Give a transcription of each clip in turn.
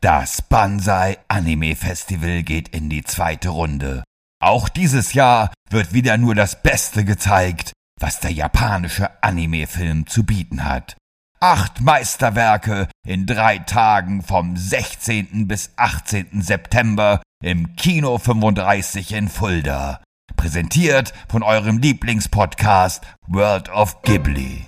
Das Banzai Anime Festival geht in die zweite Runde. Auch dieses Jahr wird wieder nur das Beste gezeigt, was der japanische Anime-Film zu bieten hat. Acht Meisterwerke in drei Tagen vom 16. bis 18. September im Kino 35 in Fulda. Präsentiert von eurem Lieblingspodcast World of Ghibli.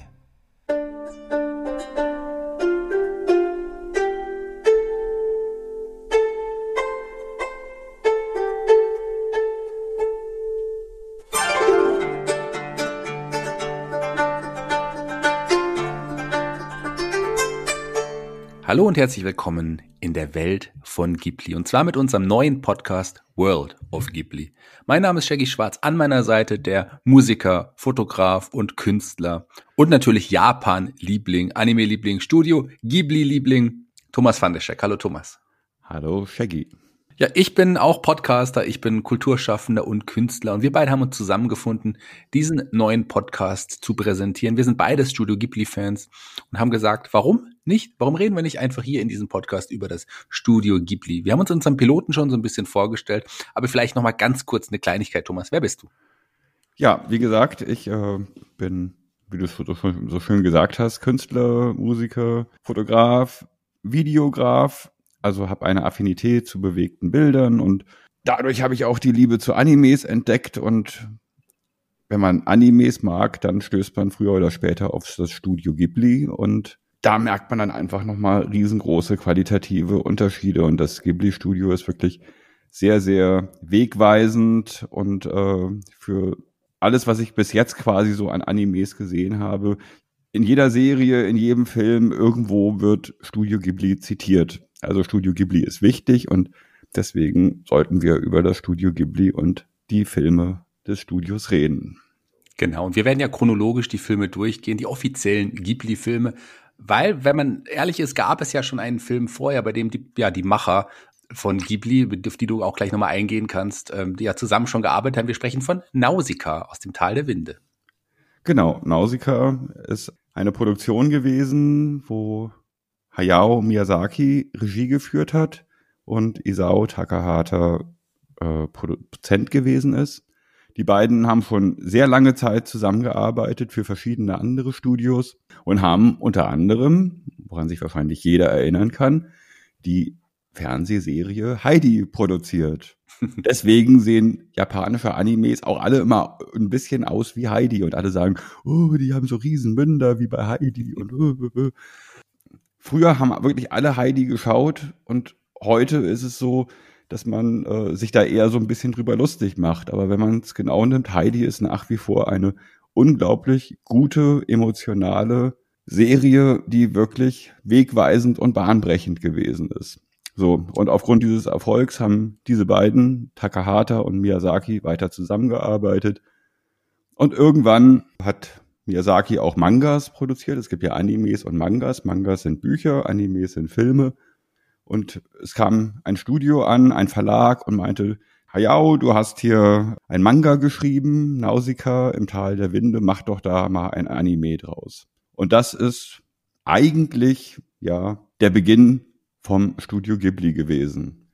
Hallo und herzlich willkommen in der Welt von Ghibli und zwar mit unserem neuen Podcast World of Ghibli. Mein Name ist Shaggy Schwarz, an meiner Seite der Musiker, Fotograf und Künstler und natürlich Japan-Liebling, Anime-Liebling, Studio, Ghibli-Liebling, Thomas van der Scheck. Hallo Thomas. Hallo Shaggy. Ja, ich bin auch Podcaster, ich bin Kulturschaffender und Künstler und wir beide haben uns zusammengefunden, diesen neuen Podcast zu präsentieren. Wir sind beide Studio Ghibli-Fans und haben gesagt, warum nicht? Warum reden wir nicht einfach hier in diesem Podcast über das Studio Ghibli? Wir haben uns unseren Piloten schon so ein bisschen vorgestellt, aber vielleicht noch mal ganz kurz eine Kleinigkeit, Thomas. Wer bist du? Ja, wie gesagt, ich äh, bin, wie du es so schön gesagt hast, Künstler, Musiker, Fotograf, Videograf, also habe eine Affinität zu bewegten Bildern und dadurch habe ich auch die Liebe zu Animes entdeckt und wenn man Animes mag, dann stößt man früher oder später auf das Studio Ghibli und da merkt man dann einfach nochmal riesengroße qualitative Unterschiede und das Ghibli-Studio ist wirklich sehr, sehr wegweisend und äh, für alles, was ich bis jetzt quasi so an Animes gesehen habe, in jeder Serie, in jedem Film, irgendwo wird Studio Ghibli zitiert. Also Studio Ghibli ist wichtig und deswegen sollten wir über das Studio Ghibli und die Filme des Studios reden. Genau, und wir werden ja chronologisch die Filme durchgehen, die offiziellen Ghibli-Filme, weil, wenn man ehrlich ist, gab es ja schon einen Film vorher, bei dem die, ja, die Macher von Ghibli, auf die du auch gleich nochmal eingehen kannst, ähm, die ja zusammen schon gearbeitet haben. Wir sprechen von Nausicaa aus dem Tal der Winde. Genau, Nausicaa ist eine Produktion gewesen, wo Hayao Miyazaki Regie geführt hat und Isao Takahata äh, Produzent gewesen ist. Die beiden haben schon sehr lange Zeit zusammengearbeitet für verschiedene andere Studios und haben unter anderem, woran sich wahrscheinlich jeder erinnern kann, die Fernsehserie Heidi produziert. Deswegen sehen japanische Animes auch alle immer ein bisschen aus wie Heidi und alle sagen, oh, die haben so riesen Münder wie bei Heidi und uh, uh, früher haben wirklich alle Heidi geschaut und heute ist es so, dass man äh, sich da eher so ein bisschen drüber lustig macht. Aber wenn man es genau nimmt, Heidi ist nach wie vor eine unglaublich gute, emotionale Serie, die wirklich wegweisend und bahnbrechend gewesen ist. So, und aufgrund dieses Erfolgs haben diese beiden, Takahata und Miyazaki, weiter zusammengearbeitet. Und irgendwann hat Miyazaki auch Mangas produziert. Es gibt ja Animes und Mangas. Mangas sind Bücher, Animes sind Filme. Und es kam ein Studio an, ein Verlag und meinte, Hayao, du hast hier ein Manga geschrieben, Nausicaa im Tal der Winde, mach doch da mal ein Anime draus. Und das ist eigentlich, ja, der Beginn vom Studio Ghibli gewesen.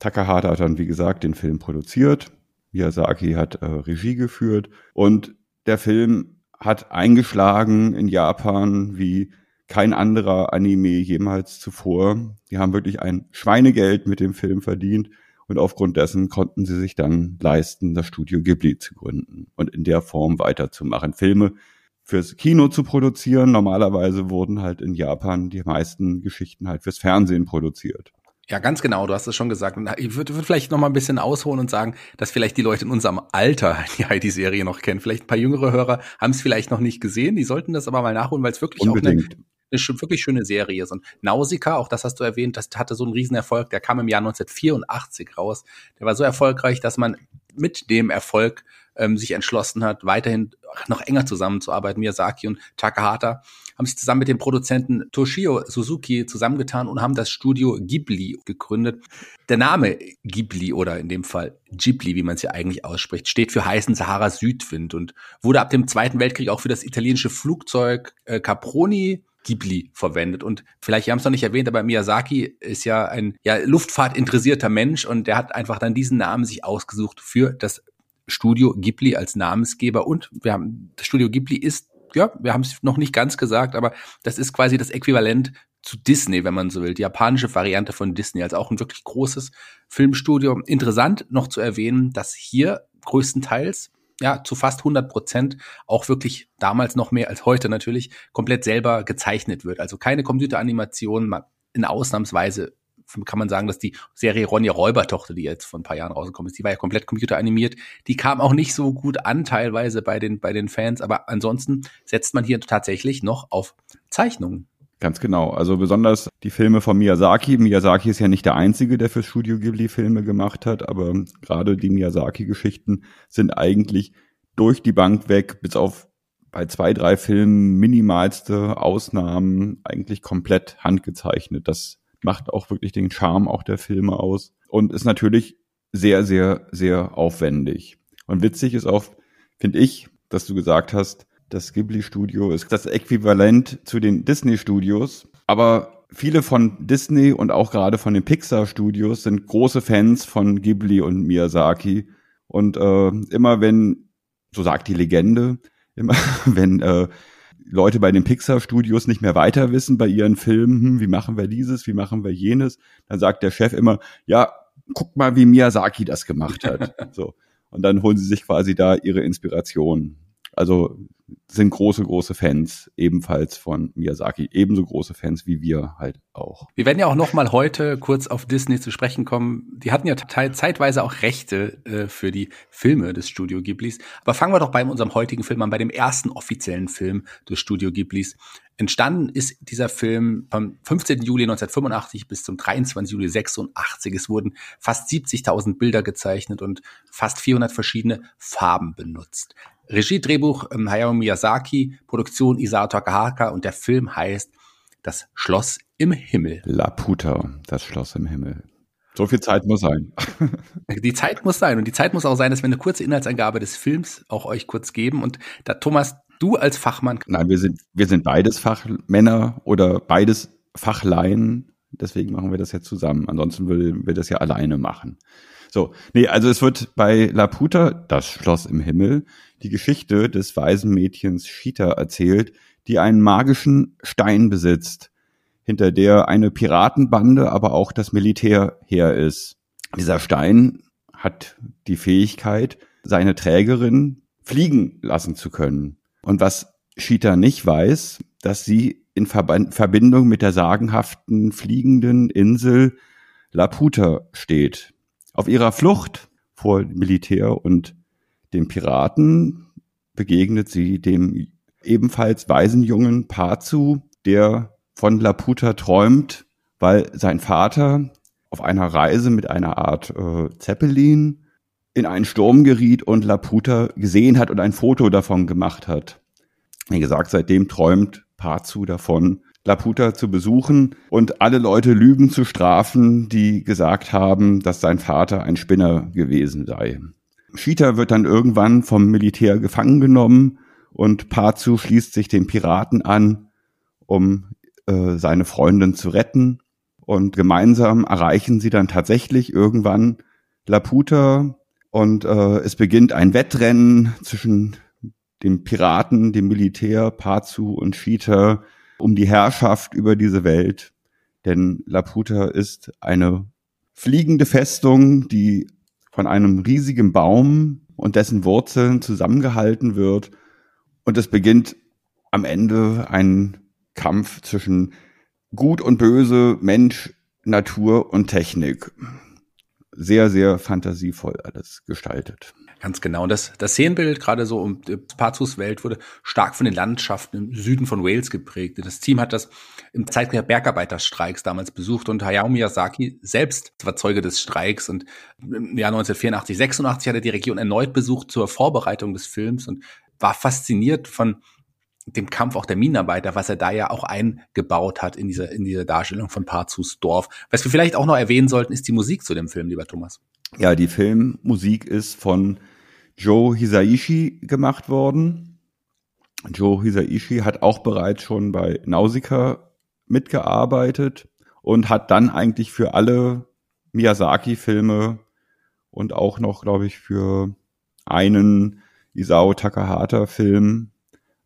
Takahata hat dann, wie gesagt, den Film produziert. Miyazaki hat äh, Regie geführt und der Film hat eingeschlagen in Japan wie kein anderer Anime jemals zuvor. Die haben wirklich ein Schweinegeld mit dem Film verdient und aufgrund dessen konnten sie sich dann leisten, das Studio Ghibli zu gründen und in der Form weiterzumachen. Filme fürs Kino zu produzieren. Normalerweise wurden halt in Japan die meisten Geschichten halt fürs Fernsehen produziert. Ja, ganz genau, du hast es schon gesagt. Und ich würde würd vielleicht noch mal ein bisschen ausholen und sagen, dass vielleicht die Leute in unserem Alter die Heidi-Serie noch kennen. Vielleicht ein paar jüngere Hörer haben es vielleicht noch nicht gesehen. Die sollten das aber mal nachholen, weil es wirklich Unbedingt. auch eine, eine wirklich schöne Serie ist. Und Nausicaa, auch das hast du erwähnt, das hatte so einen Riesenerfolg. Der kam im Jahr 1984 raus. Der war so erfolgreich, dass man mit dem Erfolg ähm, sich entschlossen hat, weiterhin noch enger zusammenzuarbeiten. Miyazaki und Takahata haben sich zusammen mit dem Produzenten Toshio Suzuki zusammengetan und haben das Studio Ghibli gegründet. Der Name Ghibli oder in dem Fall Ghibli, wie man es ja eigentlich ausspricht, steht für heißen Sahara Südwind und wurde ab dem Zweiten Weltkrieg auch für das italienische Flugzeug äh, Caproni Ghibli verwendet. Und vielleicht, wir haben es noch nicht erwähnt, aber Miyazaki ist ja ein ja, Luftfahrt interessierter Mensch und der hat einfach dann diesen Namen sich ausgesucht für das Studio Ghibli als Namensgeber. Und wir haben, das Studio Ghibli ist, ja, wir haben es noch nicht ganz gesagt, aber das ist quasi das Äquivalent zu Disney, wenn man so will, die japanische Variante von Disney, also auch ein wirklich großes Filmstudio. Interessant noch zu erwähnen, dass hier größtenteils ja, zu fast 100 Prozent auch wirklich damals noch mehr als heute natürlich komplett selber gezeichnet wird. Also keine Computeranimation, in Ausnahmsweise kann man sagen, dass die Serie Ronja Räubertochter, die jetzt vor ein paar Jahren rausgekommen ist, die war ja komplett computeranimiert. Die kam auch nicht so gut an, teilweise bei den, bei den Fans, aber ansonsten setzt man hier tatsächlich noch auf Zeichnungen. Ganz genau. Also besonders die Filme von Miyazaki. Miyazaki ist ja nicht der Einzige, der für Studio Ghibli Filme gemacht hat, aber gerade die Miyazaki-Geschichten sind eigentlich durch die Bank weg, bis auf bei zwei, drei Filmen minimalste Ausnahmen eigentlich komplett handgezeichnet. Das macht auch wirklich den Charme auch der Filme aus und ist natürlich sehr, sehr, sehr aufwendig. Und witzig ist auch, finde ich, dass du gesagt hast, das Ghibli-Studio ist das Äquivalent zu den Disney-Studios. Aber viele von Disney und auch gerade von den Pixar-Studios sind große Fans von Ghibli und Miyazaki. Und äh, immer wenn, so sagt die Legende, immer wenn äh, Leute bei den Pixar-Studios nicht mehr weiter wissen bei ihren Filmen, hm, wie machen wir dieses, wie machen wir jenes, dann sagt der Chef immer, ja, guck mal, wie Miyazaki das gemacht hat. so. Und dann holen sie sich quasi da ihre Inspiration. Also sind große, große Fans ebenfalls von Miyazaki, ebenso große Fans wie wir halt auch. Wir werden ja auch noch mal heute kurz auf Disney zu sprechen kommen. Die hatten ja zeitweise auch Rechte äh, für die Filme des Studio Ghiblis. Aber fangen wir doch bei unserem heutigen Film an, bei dem ersten offiziellen Film des Studio Ghiblis. Entstanden ist dieser Film vom 15. Juli 1985 bis zum 23. Juli 86. Es wurden fast 70.000 Bilder gezeichnet und fast 400 verschiedene Farben benutzt. Regie, Drehbuch ähm, Hayao Miyazaki, Produktion Isao Takahaka und der Film heißt Das Schloss im Himmel. Laputa, das Schloss im Himmel. So viel Zeit muss sein. die Zeit muss sein und die Zeit muss auch sein, dass wir eine kurze Inhaltsangabe des Films auch euch kurz geben und da Thomas, du als Fachmann. Nein, wir sind wir sind beides Fachmänner oder beides Fachleien, deswegen machen wir das jetzt zusammen. Ansonsten würden wir das ja alleine machen. So, nee, also es wird bei Laputa, das Schloss im Himmel, die Geschichte des weisen Mädchens Shita erzählt, die einen magischen Stein besitzt, hinter der eine Piratenbande, aber auch das Militär her ist. Dieser Stein hat die Fähigkeit, seine Trägerin fliegen lassen zu können. Und was Shita nicht weiß, dass sie in Verbindung mit der sagenhaften fliegenden Insel Laputa steht. Auf ihrer Flucht vor Militär und den Piraten begegnet sie dem ebenfalls Waisenjungen Pazu, der von Laputa träumt, weil sein Vater auf einer Reise mit einer Art äh, Zeppelin in einen Sturm geriet und Laputa gesehen hat und ein Foto davon gemacht hat. Wie gesagt, seitdem träumt Pazu davon, Laputa zu besuchen und alle Leute Lügen zu strafen, die gesagt haben, dass sein Vater ein Spinner gewesen sei. Shita wird dann irgendwann vom Militär gefangen genommen und Pazu schließt sich den Piraten an, um äh, seine Freundin zu retten. Und gemeinsam erreichen sie dann tatsächlich irgendwann Laputa und äh, es beginnt ein Wettrennen zwischen dem Piraten, dem Militär, Pazu und Shita um die Herrschaft über diese Welt. Denn Laputa ist eine fliegende Festung, die von einem riesigen Baum und dessen Wurzeln zusammengehalten wird. Und es beginnt am Ende ein Kampf zwischen Gut und Böse, Mensch, Natur und Technik. Sehr, sehr fantasievoll alles gestaltet. Ganz genau. Und das, das Szenenbild, gerade so um Pazus Welt, wurde stark von den Landschaften im Süden von Wales geprägt. Das Team hat das im Zeitpunkt der Bergarbeiterstreiks damals besucht und Hayao Miyazaki selbst war Zeuge des Streiks und im Jahr 1984, 86 hat er die Region erneut besucht zur Vorbereitung des Films und war fasziniert von dem Kampf auch der Minenarbeiter, was er da ja auch eingebaut hat in dieser, in dieser Darstellung von Pazus Dorf. Was wir vielleicht auch noch erwähnen sollten, ist die Musik zu dem Film, lieber Thomas. Ja, die Filmmusik ist von Joe Hisaishi gemacht worden. Joe Hisaishi hat auch bereits schon bei Nausicaa mitgearbeitet und hat dann eigentlich für alle Miyazaki-Filme und auch noch, glaube ich, für einen Isao Takahata-Film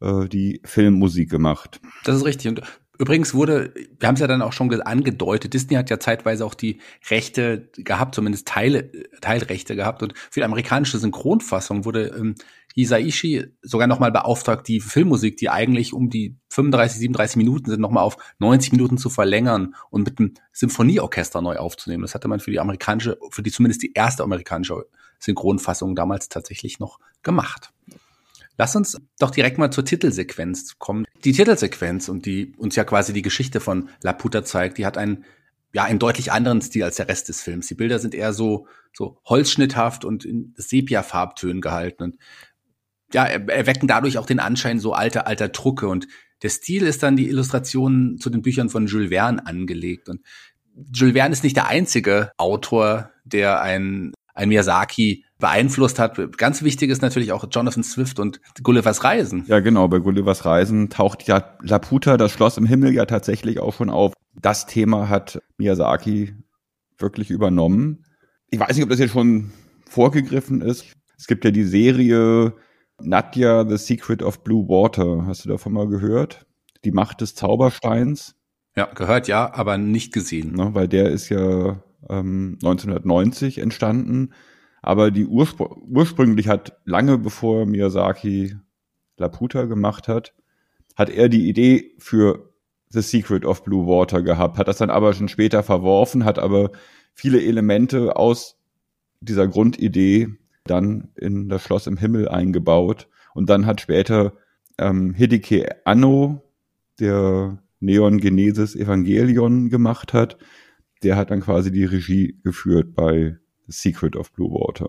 äh, die Filmmusik gemacht. Das ist richtig. Und übrigens wurde, wir haben es ja dann auch schon angedeutet, Disney hat ja zeitweise auch die Rechte gehabt, zumindest Teile, Teilrechte gehabt. Und für die amerikanische Synchronfassung wurde ähm, Hisaishi sogar nochmal beauftragt, die Filmmusik, die eigentlich um die 35, 37 Minuten sind, nochmal auf 90 Minuten zu verlängern und mit einem Symphonieorchester neu aufzunehmen. Das hatte man für die amerikanische, für die zumindest die erste amerikanische Synchronfassung damals tatsächlich noch gemacht. Lass uns doch direkt mal zur Titelsequenz kommen. Die Titelsequenz und die uns ja quasi die Geschichte von Laputa zeigt, die hat einen ja einen deutlich anderen Stil als der Rest des Films. Die Bilder sind eher so so holzschnitthaft und in Sepia-Farbtönen gehalten und ja, erwecken dadurch auch den Anschein so alter, alter Drucke. Und der Stil ist dann die Illustration zu den Büchern von Jules Verne angelegt. Und Jules Verne ist nicht der einzige Autor, der ein, ein Miyazaki beeinflusst hat. Ganz wichtig ist natürlich auch Jonathan Swift und Gullivers Reisen. Ja, genau. Bei Gullivers Reisen taucht ja Laputa, das Schloss im Himmel, ja tatsächlich auch schon auf. Das Thema hat Miyazaki wirklich übernommen. Ich weiß nicht, ob das jetzt schon vorgegriffen ist. Es gibt ja die Serie Nadja, The Secret of Blue Water. Hast du davon mal gehört? Die Macht des Zaubersteins. Ja, gehört ja, aber nicht gesehen. Ne, weil der ist ja ähm, 1990 entstanden. Aber die Urspr ursprünglich hat lange bevor Miyazaki Laputa gemacht hat, hat er die Idee für The Secret of Blue Water gehabt, hat das dann aber schon später verworfen, hat aber viele Elemente aus dieser Grundidee dann in das Schloss im Himmel eingebaut. Und dann hat später ähm, Hideki Anno, der Neon Genesis Evangelion gemacht hat, der hat dann quasi die Regie geführt bei The Secret of Blue Water.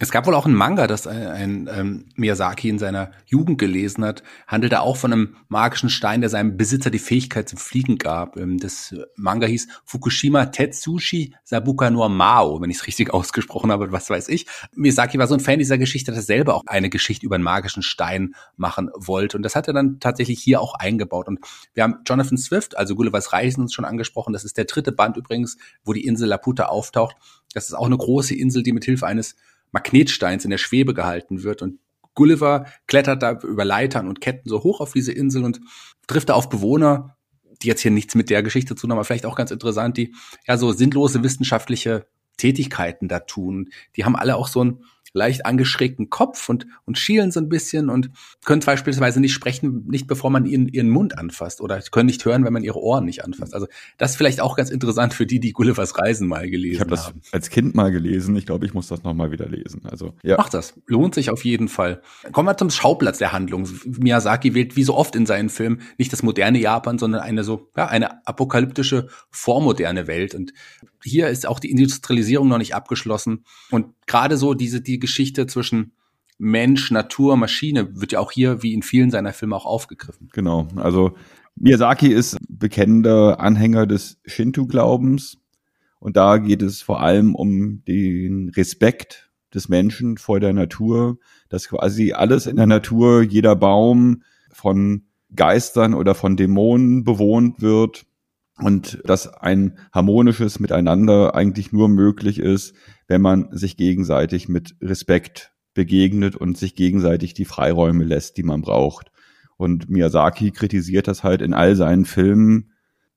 Es gab wohl auch einen Manga, das ein, ein ähm, Miyazaki in seiner Jugend gelesen hat, handelte auch von einem magischen Stein, der seinem Besitzer die Fähigkeit zum Fliegen gab. Ähm, das Manga hieß Fukushima Tetsushi Sabuka no Mao, wenn ich es richtig ausgesprochen habe, was weiß ich. Miyazaki war so ein Fan dieser Geschichte, dass er selber auch eine Geschichte über einen magischen Stein machen wollte. Und das hat er dann tatsächlich hier auch eingebaut. Und wir haben Jonathan Swift, also Gullivers Reisen, uns schon angesprochen. Das ist der dritte Band übrigens, wo die Insel Laputa auftaucht. Das ist auch eine große Insel, die mit Hilfe eines Magnetsteins in der Schwebe gehalten wird. Und Gulliver klettert da über Leitern und Ketten so hoch auf diese Insel und trifft da auf Bewohner, die jetzt hier nichts mit der Geschichte zu tun haben, aber vielleicht auch ganz interessant, die ja so sinnlose wissenschaftliche Tätigkeiten da tun. Die haben alle auch so ein leicht angeschrägten Kopf und, und schielen so ein bisschen und können beispielsweise nicht sprechen, nicht bevor man ihren, ihren Mund anfasst oder können nicht hören, wenn man ihre Ohren nicht anfasst. Also das ist vielleicht auch ganz interessant für die, die Gullivers Reisen mal gelesen haben. Ich habe das als Kind mal gelesen. Ich glaube, ich muss das nochmal wieder lesen. Also, ja. Mach das. Lohnt sich auf jeden Fall. Kommen wir zum Schauplatz der Handlung. Miyazaki wählt wie so oft in seinen Filmen nicht das moderne Japan, sondern eine so, ja, eine apokalyptische, vormoderne Welt. Und hier ist auch die Industrialisierung noch nicht abgeschlossen. Und gerade so diese, die Geschichte zwischen Mensch, Natur, Maschine wird ja auch hier wie in vielen seiner Filme auch aufgegriffen. Genau. Also Miyazaki ist bekennender Anhänger des Shinto-Glaubens. Und da geht es vor allem um den Respekt des Menschen vor der Natur, dass quasi alles in der Natur, jeder Baum von Geistern oder von Dämonen bewohnt wird und dass ein harmonisches Miteinander eigentlich nur möglich ist, wenn man sich gegenseitig mit Respekt begegnet und sich gegenseitig die Freiräume lässt, die man braucht. Und Miyazaki kritisiert das halt in all seinen Filmen,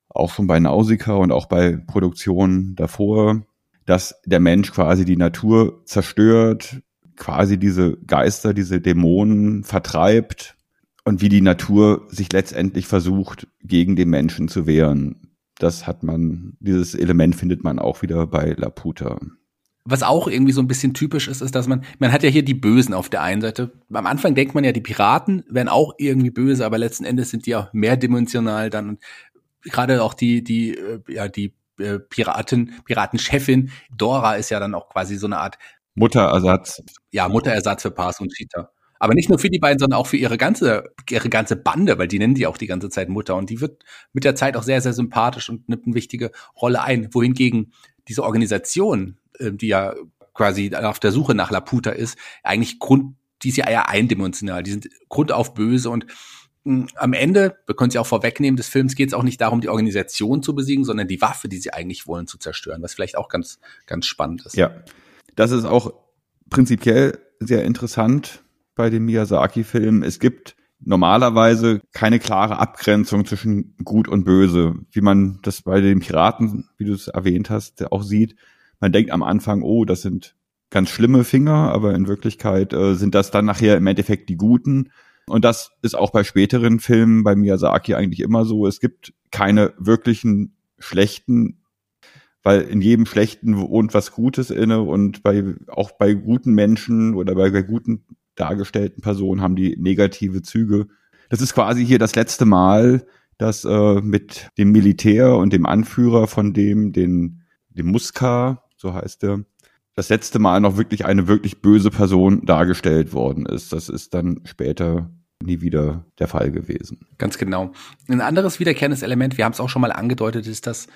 auch schon bei Nausicaa und auch bei Produktionen davor, dass der Mensch quasi die Natur zerstört, quasi diese Geister, diese Dämonen vertreibt und wie die Natur sich letztendlich versucht, gegen den Menschen zu wehren das hat man, dieses Element findet man auch wieder bei Laputa. Was auch irgendwie so ein bisschen typisch ist, ist, dass man, man hat ja hier die Bösen auf der einen Seite. Am Anfang denkt man ja, die Piraten wären auch irgendwie böse, aber letzten Endes sind die ja mehrdimensional dann. Und gerade auch die, die, äh, ja, die äh, Piraten, Piratenchefin Dora ist ja dann auch quasi so eine Art Mutterersatz. Ja, Mutterersatz für Pars und Cheetah. Aber nicht nur für die beiden, sondern auch für ihre ganze, ihre ganze Bande, weil die nennen die auch die ganze Zeit Mutter. Und die wird mit der Zeit auch sehr, sehr sympathisch und nimmt eine wichtige Rolle ein. Wohingegen diese Organisation, äh, die ja quasi auf der Suche nach Laputa ist, eigentlich Grund, die ist ja eher eindimensional. Die sind grundauf böse und hm, am Ende, wir können sie auch vorwegnehmen, des Films geht es auch nicht darum, die Organisation zu besiegen, sondern die Waffe, die sie eigentlich wollen, zu zerstören, was vielleicht auch ganz, ganz spannend ist. Ja, das ist auch prinzipiell sehr interessant bei den Miyazaki-Filmen. Es gibt normalerweise keine klare Abgrenzung zwischen Gut und Böse, wie man das bei den Piraten, wie du es erwähnt hast, auch sieht. Man denkt am Anfang, oh, das sind ganz schlimme Finger, aber in Wirklichkeit äh, sind das dann nachher im Endeffekt die Guten. Und das ist auch bei späteren Filmen bei Miyazaki eigentlich immer so. Es gibt keine wirklichen schlechten, weil in jedem Schlechten wohnt was Gutes inne und bei, auch bei guten Menschen oder bei, bei guten dargestellten Personen haben die negative Züge. Das ist quasi hier das letzte Mal, dass äh, mit dem Militär und dem Anführer von dem, den, dem Muska, so heißt er, das letzte Mal noch wirklich eine wirklich böse Person dargestellt worden ist. Das ist dann später nie wieder der Fall gewesen. Ganz genau. Ein anderes wiederkehrendes Element, wir haben es auch schon mal angedeutet, ist das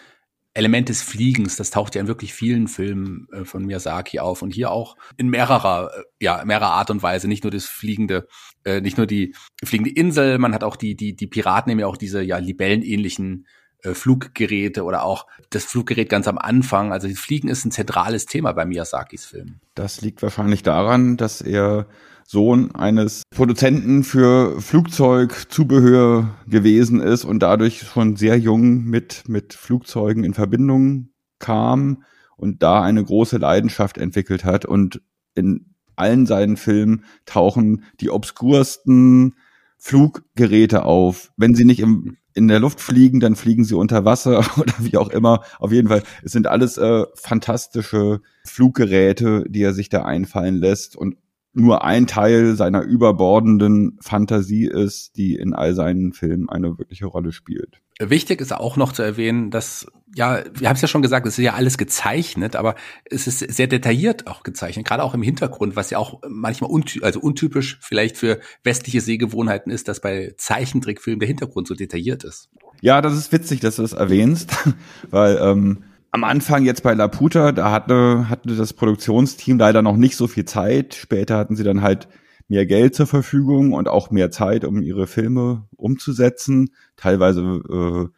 Element des Fliegens. Das taucht ja in wirklich vielen Filmen äh, von Miyazaki auf und hier auch in mehrerer, äh, ja, mehrerer Art und Weise. Nicht nur das fliegende, äh, nicht nur die fliegende Insel, man hat auch die, die, die Piraten nehmen ja auch diese ja libellenähnlichen äh, Fluggeräte oder auch das Fluggerät ganz am Anfang. Also Fliegen ist ein zentrales Thema bei Miyazakis Film. Das liegt wahrscheinlich daran, dass er Sohn eines Produzenten für Flugzeugzubehör gewesen ist und dadurch schon sehr jung mit, mit Flugzeugen in Verbindung kam und da eine große Leidenschaft entwickelt hat und in allen seinen Filmen tauchen die obskursten Fluggeräte auf. Wenn sie nicht im in der Luft fliegen, dann fliegen sie unter Wasser oder wie auch immer. Auf jeden Fall, es sind alles äh, fantastische Fluggeräte, die er sich da einfallen lässt und nur ein Teil seiner überbordenden Fantasie ist, die in all seinen Filmen eine wirkliche Rolle spielt. Wichtig ist auch noch zu erwähnen, dass, ja, wir haben es ja schon gesagt, es ist ja alles gezeichnet, aber es ist sehr detailliert auch gezeichnet, gerade auch im Hintergrund, was ja auch manchmal unty also untypisch vielleicht für westliche Sehgewohnheiten ist, dass bei Zeichentrickfilmen der Hintergrund so detailliert ist. Ja, das ist witzig, dass du das erwähnst, weil ähm, am Anfang jetzt bei Laputa, da hatte, hatte das Produktionsteam leider noch nicht so viel Zeit. Später hatten sie dann halt mehr Geld zur Verfügung und auch mehr Zeit, um ihre Filme umzusetzen. Teilweise äh,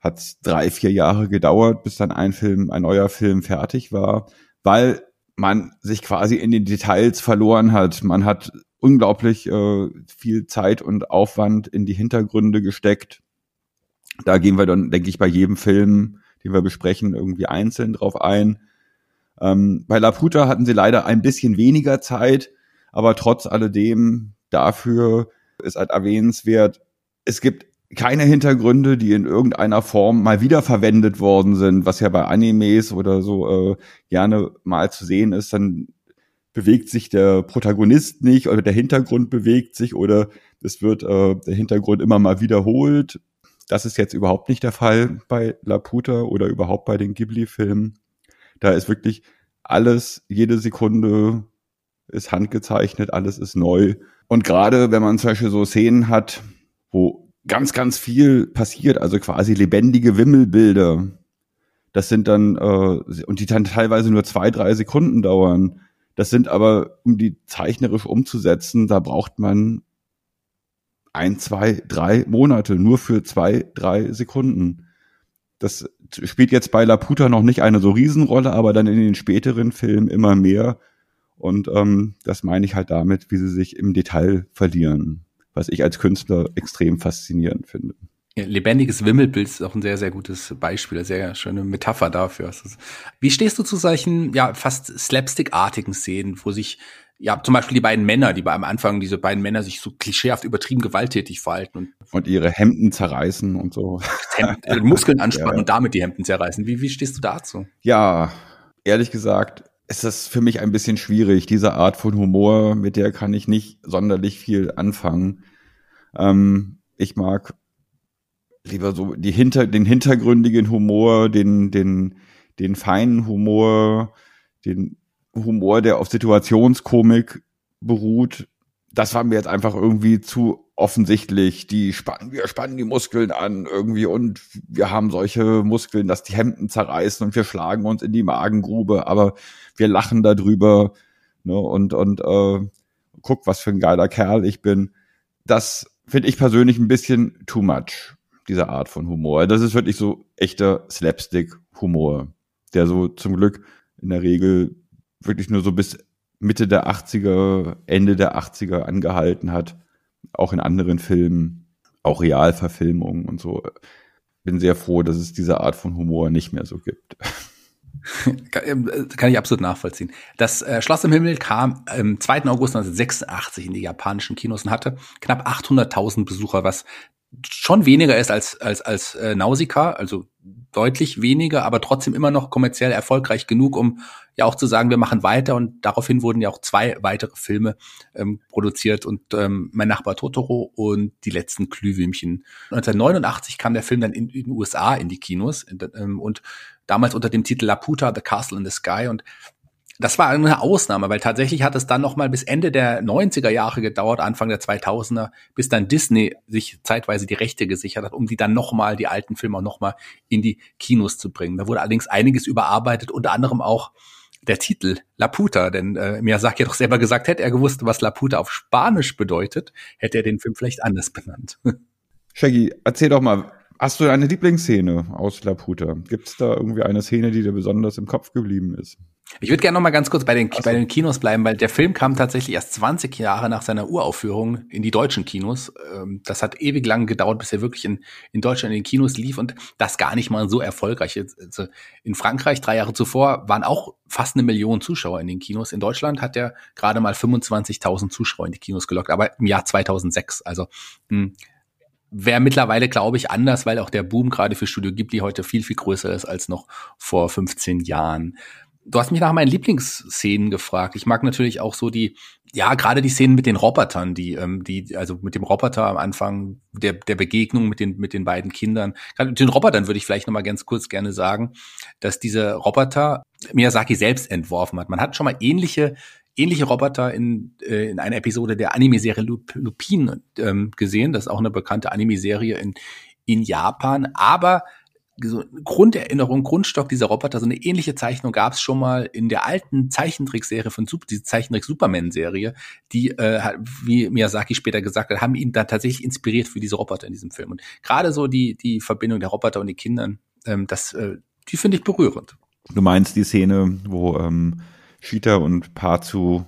hat es drei, vier Jahre gedauert, bis dann ein Film, ein neuer Film fertig war, weil man sich quasi in den Details verloren hat. Man hat unglaublich äh, viel Zeit und Aufwand in die Hintergründe gesteckt. Da gehen wir dann, denke ich, bei jedem Film, den wir besprechen, irgendwie einzeln drauf ein. Ähm, bei Laputa hatten sie leider ein bisschen weniger Zeit, aber trotz alledem dafür ist halt erwähnenswert, es gibt keine Hintergründe, die in irgendeiner Form mal wiederverwendet worden sind, was ja bei Animes oder so äh, gerne mal zu sehen ist, dann bewegt sich der Protagonist nicht oder der Hintergrund bewegt sich oder es wird äh, der Hintergrund immer mal wiederholt. Das ist jetzt überhaupt nicht der Fall bei Laputa oder überhaupt bei den Ghibli-Filmen. Da ist wirklich alles, jede Sekunde ist handgezeichnet, alles ist neu. Und gerade wenn man zum Beispiel so Szenen hat, wo ganz, ganz viel passiert, also quasi lebendige Wimmelbilder, das sind dann, äh, und die dann teilweise nur zwei, drei Sekunden dauern. Das sind aber, um die zeichnerisch umzusetzen, da braucht man ein, zwei, drei Monate, nur für zwei, drei Sekunden. Das spielt jetzt bei Laputa noch nicht eine so Riesenrolle, aber dann in den späteren Filmen immer mehr. Und ähm, das meine ich halt damit, wie sie sich im Detail verlieren, was ich als Künstler extrem faszinierend finde. Lebendiges Wimmelbild ist auch ein sehr, sehr gutes Beispiel, eine sehr schöne Metapher dafür. Wie stehst du zu solchen, ja, fast slapstick-artigen Szenen, wo sich ja, zum Beispiel die beiden Männer, die bei am Anfang diese beiden Männer sich so klischeehaft übertrieben gewalttätig verhalten und, und ihre Hemden zerreißen und so. Hemden, äh, Muskeln anspannen ja. und damit die Hemden zerreißen. Wie, wie stehst du dazu? Ja, ehrlich gesagt, ist das für mich ein bisschen schwierig. Diese Art von Humor, mit der kann ich nicht sonderlich viel anfangen. Ähm, ich mag lieber so die hinter, den hintergründigen Humor, den, den, den feinen Humor, den Humor, der auf Situationskomik beruht. Das war mir jetzt einfach irgendwie zu offensichtlich. Die spannen, wir spannen die Muskeln an irgendwie und wir haben solche Muskeln, dass die Hemden zerreißen und wir schlagen uns in die Magengrube, aber wir lachen darüber. Ne, und, und, äh, guck, was für ein geiler Kerl ich bin. Das finde ich persönlich ein bisschen too much, diese Art von Humor. Das ist wirklich so echter Slapstick-Humor, der so zum Glück in der Regel wirklich nur so bis Mitte der 80er, Ende der 80er angehalten hat. Auch in anderen Filmen, auch Realverfilmungen und so. Bin sehr froh, dass es diese Art von Humor nicht mehr so gibt. Kann ich absolut nachvollziehen. Das äh, Schloss im Himmel kam am 2. August 1986 in die japanischen Kinos und hatte knapp 800.000 Besucher, was schon weniger ist als als als äh, Nausicaa, also deutlich weniger, aber trotzdem immer noch kommerziell erfolgreich genug, um ja auch zu sagen, wir machen weiter und daraufhin wurden ja auch zwei weitere Filme ähm, produziert und ähm, Mein Nachbar Totoro und Die letzten Glühwürmchen. 1989 kam der Film dann in, in den USA in die Kinos ähm, und damals unter dem Titel Laputa, The Castle in the Sky und das war eine Ausnahme, weil tatsächlich hat es dann noch mal bis Ende der 90er Jahre gedauert, Anfang der 2000er, bis dann Disney sich zeitweise die Rechte gesichert hat, um die dann noch mal die alten Filme auch noch mal in die Kinos zu bringen. Da wurde allerdings einiges überarbeitet, unter anderem auch der Titel Laputa, denn äh, Miyazaki hat doch selber gesagt, hätte er gewusst, was Laputa auf Spanisch bedeutet, hätte er den Film vielleicht anders benannt. Shaggy, erzähl doch mal, hast du eine Lieblingsszene aus Laputa? Gibt es da irgendwie eine Szene, die dir besonders im Kopf geblieben ist? Ich würde gerne noch mal ganz kurz bei den, so. bei den Kinos bleiben, weil der Film kam tatsächlich erst 20 Jahre nach seiner Uraufführung in die deutschen Kinos. Ähm, das hat ewig lang gedauert, bis er wirklich in, in Deutschland in den Kinos lief und das gar nicht mal so erfolgreich. Also in Frankreich drei Jahre zuvor waren auch fast eine Million Zuschauer in den Kinos. In Deutschland hat er gerade mal 25.000 Zuschauer in die Kinos gelockt, aber im Jahr 2006. Also hm, wäre mittlerweile, glaube ich, anders, weil auch der Boom gerade für Studio Ghibli heute viel, viel größer ist als noch vor 15 Jahren. Du hast mich nach meinen Lieblingsszenen gefragt. Ich mag natürlich auch so die, ja, gerade die Szenen mit den Robotern, die, ähm, die, also mit dem Roboter am Anfang der, der Begegnung mit den, mit den beiden Kindern. Gerade mit den Robotern würde ich vielleicht noch mal ganz kurz gerne sagen, dass diese Roboter Miyazaki selbst entworfen hat. Man hat schon mal ähnliche ähnliche Roboter in, äh, in einer Episode der Anime-Serie Lupin ähm, gesehen. Das ist auch eine bekannte Anime-Serie in, in Japan. Aber so Grunderinnerung, Grundstock dieser Roboter, so eine ähnliche Zeichnung gab es schon mal in der alten Zeichentrickserie von Super, diese Zeichentrick-Superman-Serie, die, äh, wie Miyazaki später gesagt hat, haben ihn da tatsächlich inspiriert für diese Roboter in diesem Film. Und gerade so die, die Verbindung der Roboter und den Kindern, ähm, das, äh, die finde ich berührend. Du meinst die Szene, wo ähm, Shita und Pazu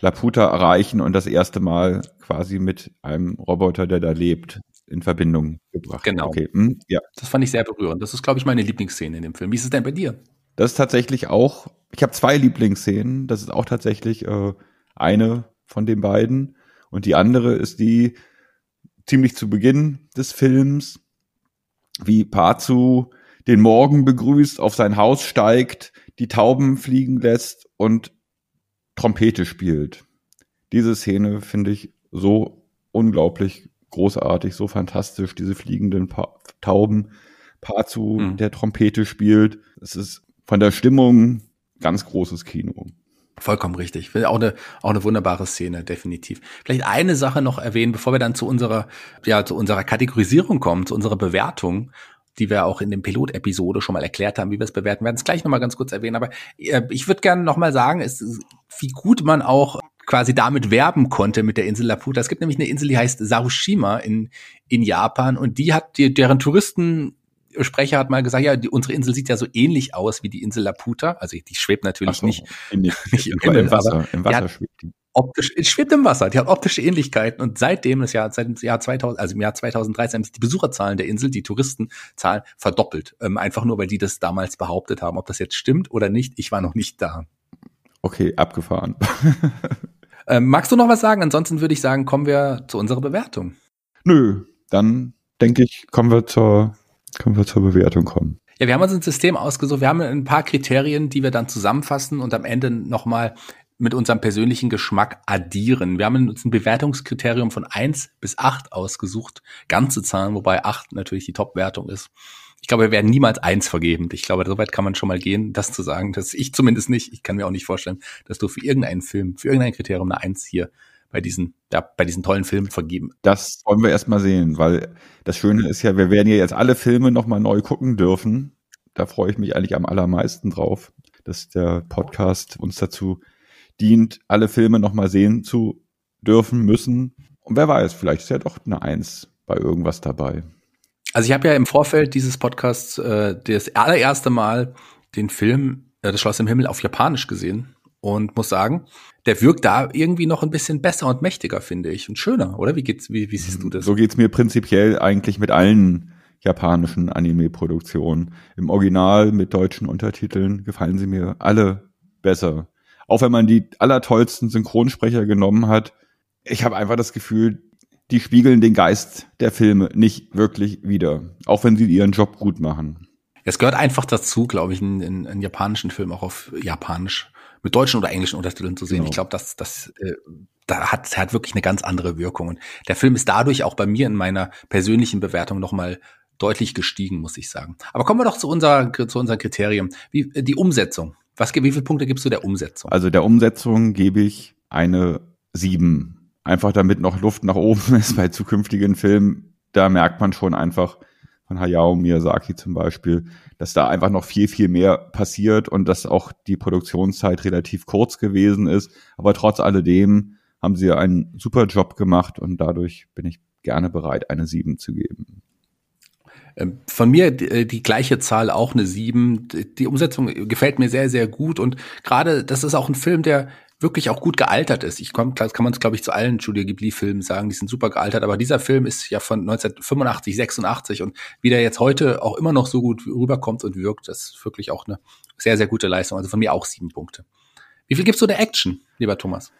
Laputa erreichen und das erste Mal quasi mit einem Roboter, der da lebt, in Verbindung gebracht. Genau. Okay. Hm, ja. Das fand ich sehr berührend. Das ist, glaube ich, meine Lieblingsszene in dem Film. Wie ist es denn bei dir? Das ist tatsächlich auch, ich habe zwei Lieblingsszenen. Das ist auch tatsächlich äh, eine von den beiden. Und die andere ist die ziemlich zu Beginn des Films, wie Pazu den Morgen begrüßt, auf sein Haus steigt, die Tauben fliegen lässt und Trompete spielt. Diese Szene finde ich so unglaublich großartig, so fantastisch, diese fliegenden pa Tauben, Pazu, mhm. der Trompete spielt. Es ist von der Stimmung ganz großes Kino. Vollkommen richtig. Auch eine, auch eine wunderbare Szene, definitiv. Vielleicht eine Sache noch erwähnen, bevor wir dann zu unserer, ja, zu unserer Kategorisierung kommen, zu unserer Bewertung, die wir auch in dem Pilot-Episode schon mal erklärt haben, wie wir es bewerten. Wir werden es gleich nochmal ganz kurz erwähnen, aber äh, ich würde gerne nochmal sagen, es, wie gut man auch quasi damit werben konnte mit der Insel Laputa. Es gibt nämlich eine Insel, die heißt Sarushima in, in Japan und die hat, die, deren Touristen Sprecher hat mal gesagt, ja, die, unsere Insel sieht ja so ähnlich aus wie die Insel Laputa. Also die schwebt natürlich so, nicht, in, nicht im, Himmel, im Wasser. Im Wasser schwebt die. Optisch, es schwebt im Wasser, die hat optische Ähnlichkeiten und seitdem das Jahr, seit dem Jahr 2000, also im Jahr 2013 haben sich die Besucherzahlen der Insel, die Touristenzahlen verdoppelt. Ähm, einfach nur, weil die das damals behauptet haben. Ob das jetzt stimmt oder nicht, ich war noch nicht da. Okay, abgefahren. Ähm, magst du noch was sagen? Ansonsten würde ich sagen, kommen wir zu unserer Bewertung. Nö, dann denke ich, kommen wir zur, kommen wir zur Bewertung kommen. Ja, wir haben uns ein System ausgesucht. Wir haben ein paar Kriterien, die wir dann zusammenfassen und am Ende nochmal mit unserem persönlichen Geschmack addieren. Wir haben uns ein Bewertungskriterium von eins bis acht ausgesucht. Ganze Zahlen, wobei acht natürlich die Top-Wertung ist ich glaube, wir werden niemals eins vergeben. Ich glaube, so weit kann man schon mal gehen, das zu sagen, dass ich zumindest nicht, ich kann mir auch nicht vorstellen, dass du für irgendeinen Film, für irgendein Kriterium eine Eins hier bei diesen, ja, bei diesen tollen Filmen vergeben. Das wollen wir erstmal sehen, weil das Schöne ist ja, wir werden ja jetzt alle Filme nochmal neu gucken dürfen. Da freue ich mich eigentlich am allermeisten drauf, dass der Podcast uns dazu dient, alle Filme nochmal sehen zu dürfen müssen. Und wer weiß, vielleicht ist ja doch eine Eins bei irgendwas dabei. Also ich habe ja im Vorfeld dieses Podcasts äh, das allererste Mal den Film äh, Das Schloss im Himmel auf Japanisch gesehen und muss sagen, der wirkt da irgendwie noch ein bisschen besser und mächtiger, finde ich, und schöner, oder? Wie geht's, wie, wie siehst du das? So geht's mir prinzipiell eigentlich mit allen japanischen Anime-Produktionen. Im Original mit deutschen Untertiteln gefallen sie mir alle besser. Auch wenn man die allertollsten Synchronsprecher genommen hat, ich habe einfach das Gefühl, die spiegeln den Geist der Filme nicht wirklich wider, auch wenn sie ihren Job gut machen. Es gehört einfach dazu, glaube ich, einen, einen japanischen Film auch auf Japanisch mit deutschen oder englischen Untertiteln zu sehen. Genau. Ich glaube, das, das äh, da hat, hat wirklich eine ganz andere Wirkung. Und der Film ist dadurch auch bei mir in meiner persönlichen Bewertung nochmal deutlich gestiegen, muss ich sagen. Aber kommen wir doch zu, unser, zu unseren Kriterien. Wie, die Umsetzung. Was, wie viele Punkte gibst du der Umsetzung? Also der Umsetzung gebe ich eine sieben einfach damit noch Luft nach oben ist bei zukünftigen Filmen. Da merkt man schon einfach von Hayao Miyazaki zum Beispiel, dass da einfach noch viel, viel mehr passiert und dass auch die Produktionszeit relativ kurz gewesen ist. Aber trotz alledem haben sie einen super Job gemacht und dadurch bin ich gerne bereit, eine 7 zu geben. Ähm, von mir die, äh, die, gleiche Zahl, auch eine 7. Die Umsetzung gefällt mir sehr, sehr gut. Und gerade, das ist auch ein Film, der wirklich auch gut gealtert ist. Ich komm, das kann man es, glaube ich, zu allen Studio Ghibli-Filmen sagen, die sind super gealtert, aber dieser Film ist ja von 1985, 86 und wie der jetzt heute auch immer noch so gut rüberkommt und wirkt, das ist wirklich auch eine sehr, sehr gute Leistung. Also von mir auch sieben Punkte. Wie viel gibst du der Action, lieber Thomas?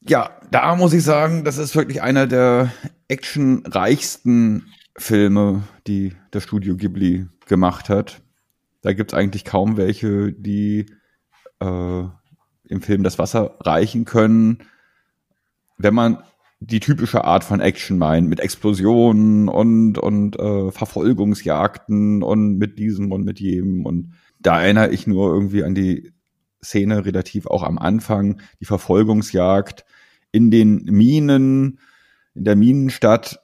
Ja, da muss ich sagen, das ist wirklich einer der actionreichsten Filme, die das Studio Ghibli gemacht hat. Da gibt's eigentlich kaum welche, die äh, im Film das Wasser reichen können, wenn man die typische Art von Action meint, mit Explosionen und, und äh, Verfolgungsjagden und mit diesem und mit jedem. Und da erinnere ich nur irgendwie an die Szene relativ auch am Anfang, die Verfolgungsjagd in den Minen, in der Minenstadt,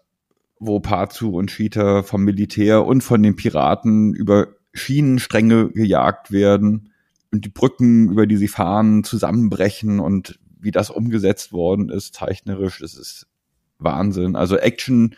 wo Pazu und Cheetah vom Militär und von den Piraten über Schienenstränge gejagt werden und die Brücken, über die sie fahren, zusammenbrechen und wie das umgesetzt worden ist, zeichnerisch, das ist Wahnsinn. Also Action,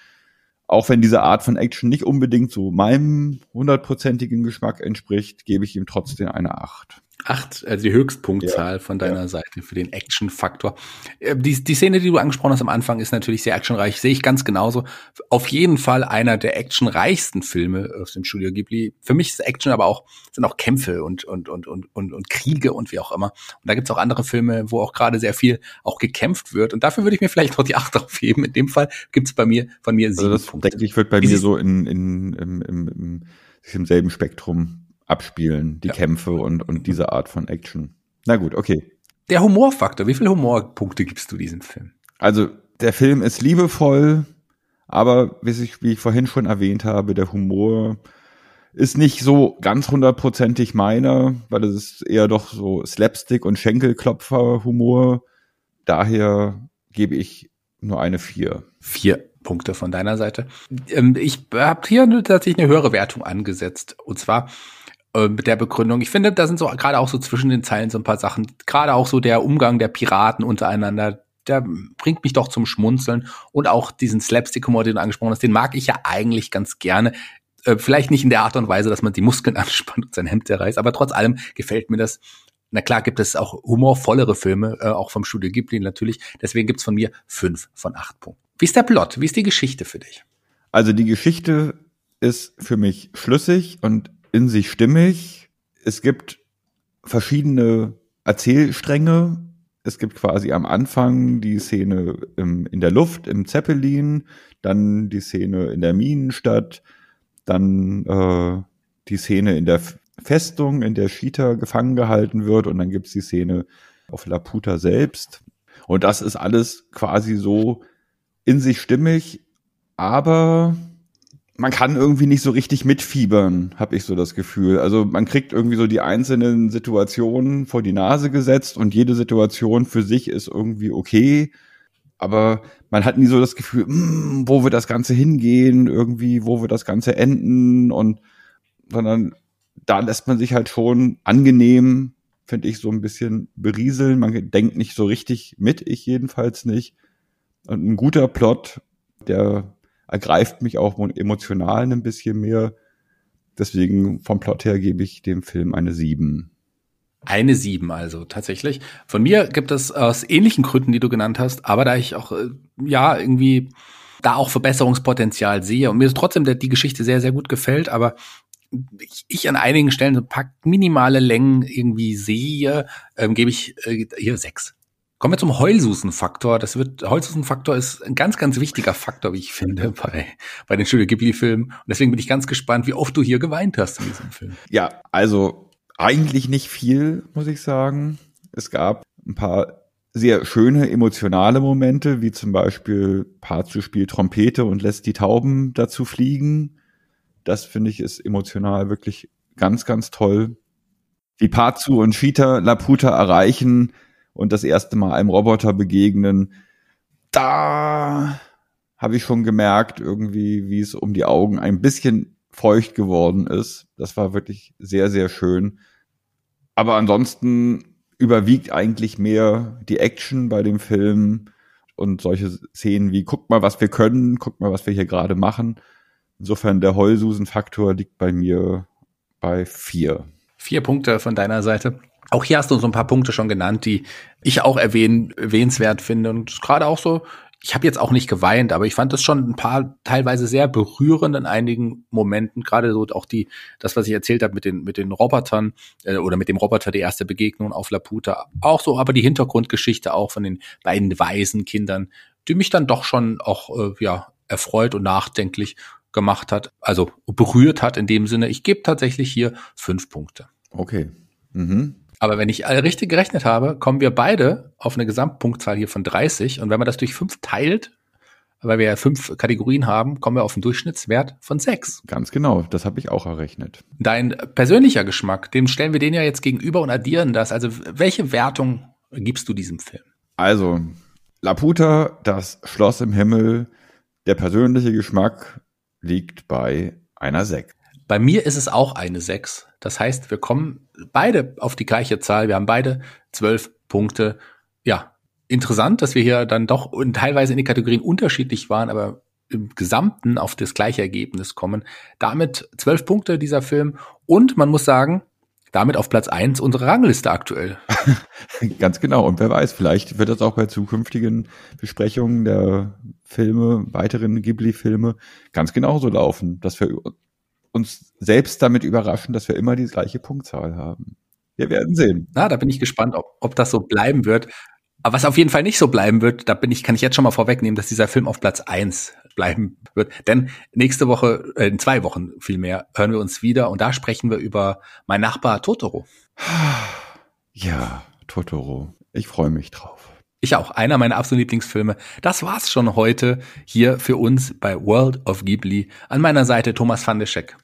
auch wenn diese Art von Action nicht unbedingt so meinem hundertprozentigen Geschmack entspricht, gebe ich ihm trotzdem eine Acht. Acht, also die Höchstpunktzahl ja, von deiner ja. Seite für den Action-Faktor. Äh, die, die Szene, die du angesprochen hast am Anfang, ist natürlich sehr actionreich. Sehe ich ganz genauso. Auf jeden Fall einer der actionreichsten Filme aus dem Studio Ghibli. Für mich ist Action aber auch, sind auch Kämpfe und, und, und, und, und, und Kriege und wie auch immer. Und da gibt's auch andere Filme, wo auch gerade sehr viel auch gekämpft wird. Und dafür würde ich mir vielleicht noch die Acht aufheben. In dem Fall gibt's bei mir, von mir sieben also das, Punkte. Denke ich, wird bei wie mir so in, in, im, im, im, im selben Spektrum abspielen, die ja. Kämpfe und, und diese Art von Action. Na gut, okay. Der Humorfaktor, wie viele Humorpunkte gibst du diesem Film? Also, der Film ist liebevoll, aber wie ich, wie ich vorhin schon erwähnt habe, der Humor ist nicht so ganz hundertprozentig meiner, weil es ist eher doch so Slapstick und Schenkelklopfer-Humor. Daher gebe ich nur eine vier. Vier Punkte von deiner Seite. Ähm, ich habe hier tatsächlich eine höhere Wertung angesetzt. Und zwar äh, mit der Begründung. Ich finde, da sind so gerade auch so zwischen den Zeilen so ein paar Sachen. Gerade auch so der Umgang der Piraten untereinander, der bringt mich doch zum Schmunzeln. Und auch diesen Slapstick-Humor, den du angesprochen hast, den mag ich ja eigentlich ganz gerne. Äh, vielleicht nicht in der Art und Weise, dass man die Muskeln anspannt und sein Hemd zerreißt, aber trotz allem gefällt mir das. Na klar gibt es auch humorvollere Filme, äh, auch vom Studio Ghibli natürlich. Deswegen gibt's von mir fünf von acht Punkten. Wie ist der Plot? Wie ist die Geschichte für dich? Also die Geschichte ist für mich schlüssig und in sich stimmig. Es gibt verschiedene Erzählstränge. Es gibt quasi am Anfang die Szene im, in der Luft, im Zeppelin, dann die Szene in der Minenstadt, dann äh, die Szene in der Festung, in der Shita gefangen gehalten wird und dann gibt's die Szene auf Laputa selbst. Und das ist alles quasi so in sich stimmig, aber man kann irgendwie nicht so richtig mitfiebern, habe ich so das Gefühl. Also man kriegt irgendwie so die einzelnen Situationen vor die Nase gesetzt und jede Situation für sich ist irgendwie okay. Aber man hat nie so das Gefühl, mm, wo wird das Ganze hingehen, irgendwie, wo wird das Ganze enden und sondern da lässt man sich halt schon angenehm, finde ich, so ein bisschen berieseln. Man denkt nicht so richtig mit, ich jedenfalls nicht. Und ein guter Plot, der ergreift mich auch emotional ein bisschen mehr. Deswegen vom Plot her gebe ich dem Film eine 7. Eine sieben also tatsächlich. Von mir gibt es aus ähnlichen Gründen, die du genannt hast, aber da ich auch, äh, ja, irgendwie da auch Verbesserungspotenzial sehe und mir trotzdem der, die Geschichte sehr, sehr gut gefällt, aber ich, ich an einigen Stellen so ein paar minimale Längen irgendwie sehe, ähm, gebe ich äh, hier sechs. Kommen wir zum Heulsusen-Faktor. Das wird, Heulsusen-Faktor ist ein ganz, ganz wichtiger Faktor, wie ich finde, bei, bei den Studio Ghibli-Filmen. Und deswegen bin ich ganz gespannt, wie oft du hier geweint hast in diesem Film. Ja, also eigentlich nicht viel, muss ich sagen. Es gab ein paar sehr schöne emotionale Momente, wie zum Beispiel Pazu spielt Trompete und lässt die Tauben dazu fliegen. Das finde ich ist emotional wirklich ganz, ganz toll. Wie Pazu und Cheetah Laputa erreichen und das erste Mal einem Roboter begegnen, da habe ich schon gemerkt, irgendwie, wie es um die Augen ein bisschen feucht geworden ist. Das war wirklich sehr, sehr schön. Aber ansonsten überwiegt eigentlich mehr die Action bei dem Film und solche Szenen wie, guck mal, was wir können, guck mal, was wir hier gerade machen. Insofern der Heulsusen-Faktor liegt bei mir bei vier. Vier Punkte von deiner Seite. Auch hier hast du so ein paar Punkte schon genannt, die ich auch erwähnen, erwähnenswert finde. Und gerade auch so ich habe jetzt auch nicht geweint, aber ich fand das schon ein paar teilweise sehr berührend in einigen Momenten, gerade so auch die, das, was ich erzählt habe mit den, mit den Robotern äh, oder mit dem Roboter, die erste Begegnung auf Laputa, auch so, aber die Hintergrundgeschichte auch von den beiden weisen Kindern, die mich dann doch schon auch, äh, ja, erfreut und nachdenklich gemacht hat, also berührt hat in dem Sinne. Ich gebe tatsächlich hier fünf Punkte. Okay. Mhm. Aber wenn ich alle richtig gerechnet habe, kommen wir beide auf eine Gesamtpunktzahl hier von 30. Und wenn man das durch fünf teilt, weil wir ja fünf Kategorien haben, kommen wir auf einen Durchschnittswert von sechs. Ganz genau, das habe ich auch errechnet. Dein persönlicher Geschmack, dem stellen wir den ja jetzt gegenüber und addieren das. Also welche Wertung gibst du diesem Film? Also, Laputa, das Schloss im Himmel, der persönliche Geschmack liegt bei einer 6. Bei mir ist es auch eine 6. Das heißt, wir kommen beide auf die gleiche Zahl. Wir haben beide zwölf Punkte. Ja, interessant, dass wir hier dann doch teilweise in den Kategorien unterschiedlich waren, aber im Gesamten auf das gleiche Ergebnis kommen. Damit zwölf Punkte dieser Film und man muss sagen, damit auf Platz eins unserer Rangliste aktuell. Ganz genau. Und wer weiß, vielleicht wird das auch bei zukünftigen Besprechungen der Filme, weiteren Ghibli-Filme ganz genauso laufen, dass wir uns selbst damit überraschen, dass wir immer die gleiche Punktzahl haben. Wir werden sehen. Na, da bin ich gespannt, ob, ob das so bleiben wird. Aber was auf jeden Fall nicht so bleiben wird, da bin ich, kann ich jetzt schon mal vorwegnehmen, dass dieser Film auf Platz eins bleiben wird. Denn nächste Woche, äh, in zwei Wochen vielmehr, hören wir uns wieder und da sprechen wir über mein Nachbar Totoro. Ja, Totoro. Ich freue mich drauf. Ich auch, einer meiner absoluten Lieblingsfilme. Das war's schon heute hier für uns bei World of Ghibli. An meiner Seite Thomas van de Scheck.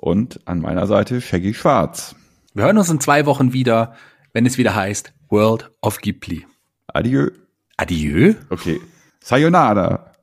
Und an meiner Seite Shaggy Schwarz. Wir hören uns in zwei Wochen wieder, wenn es wieder heißt World of Ghibli. Adieu. Adieu? Okay. Sayonara.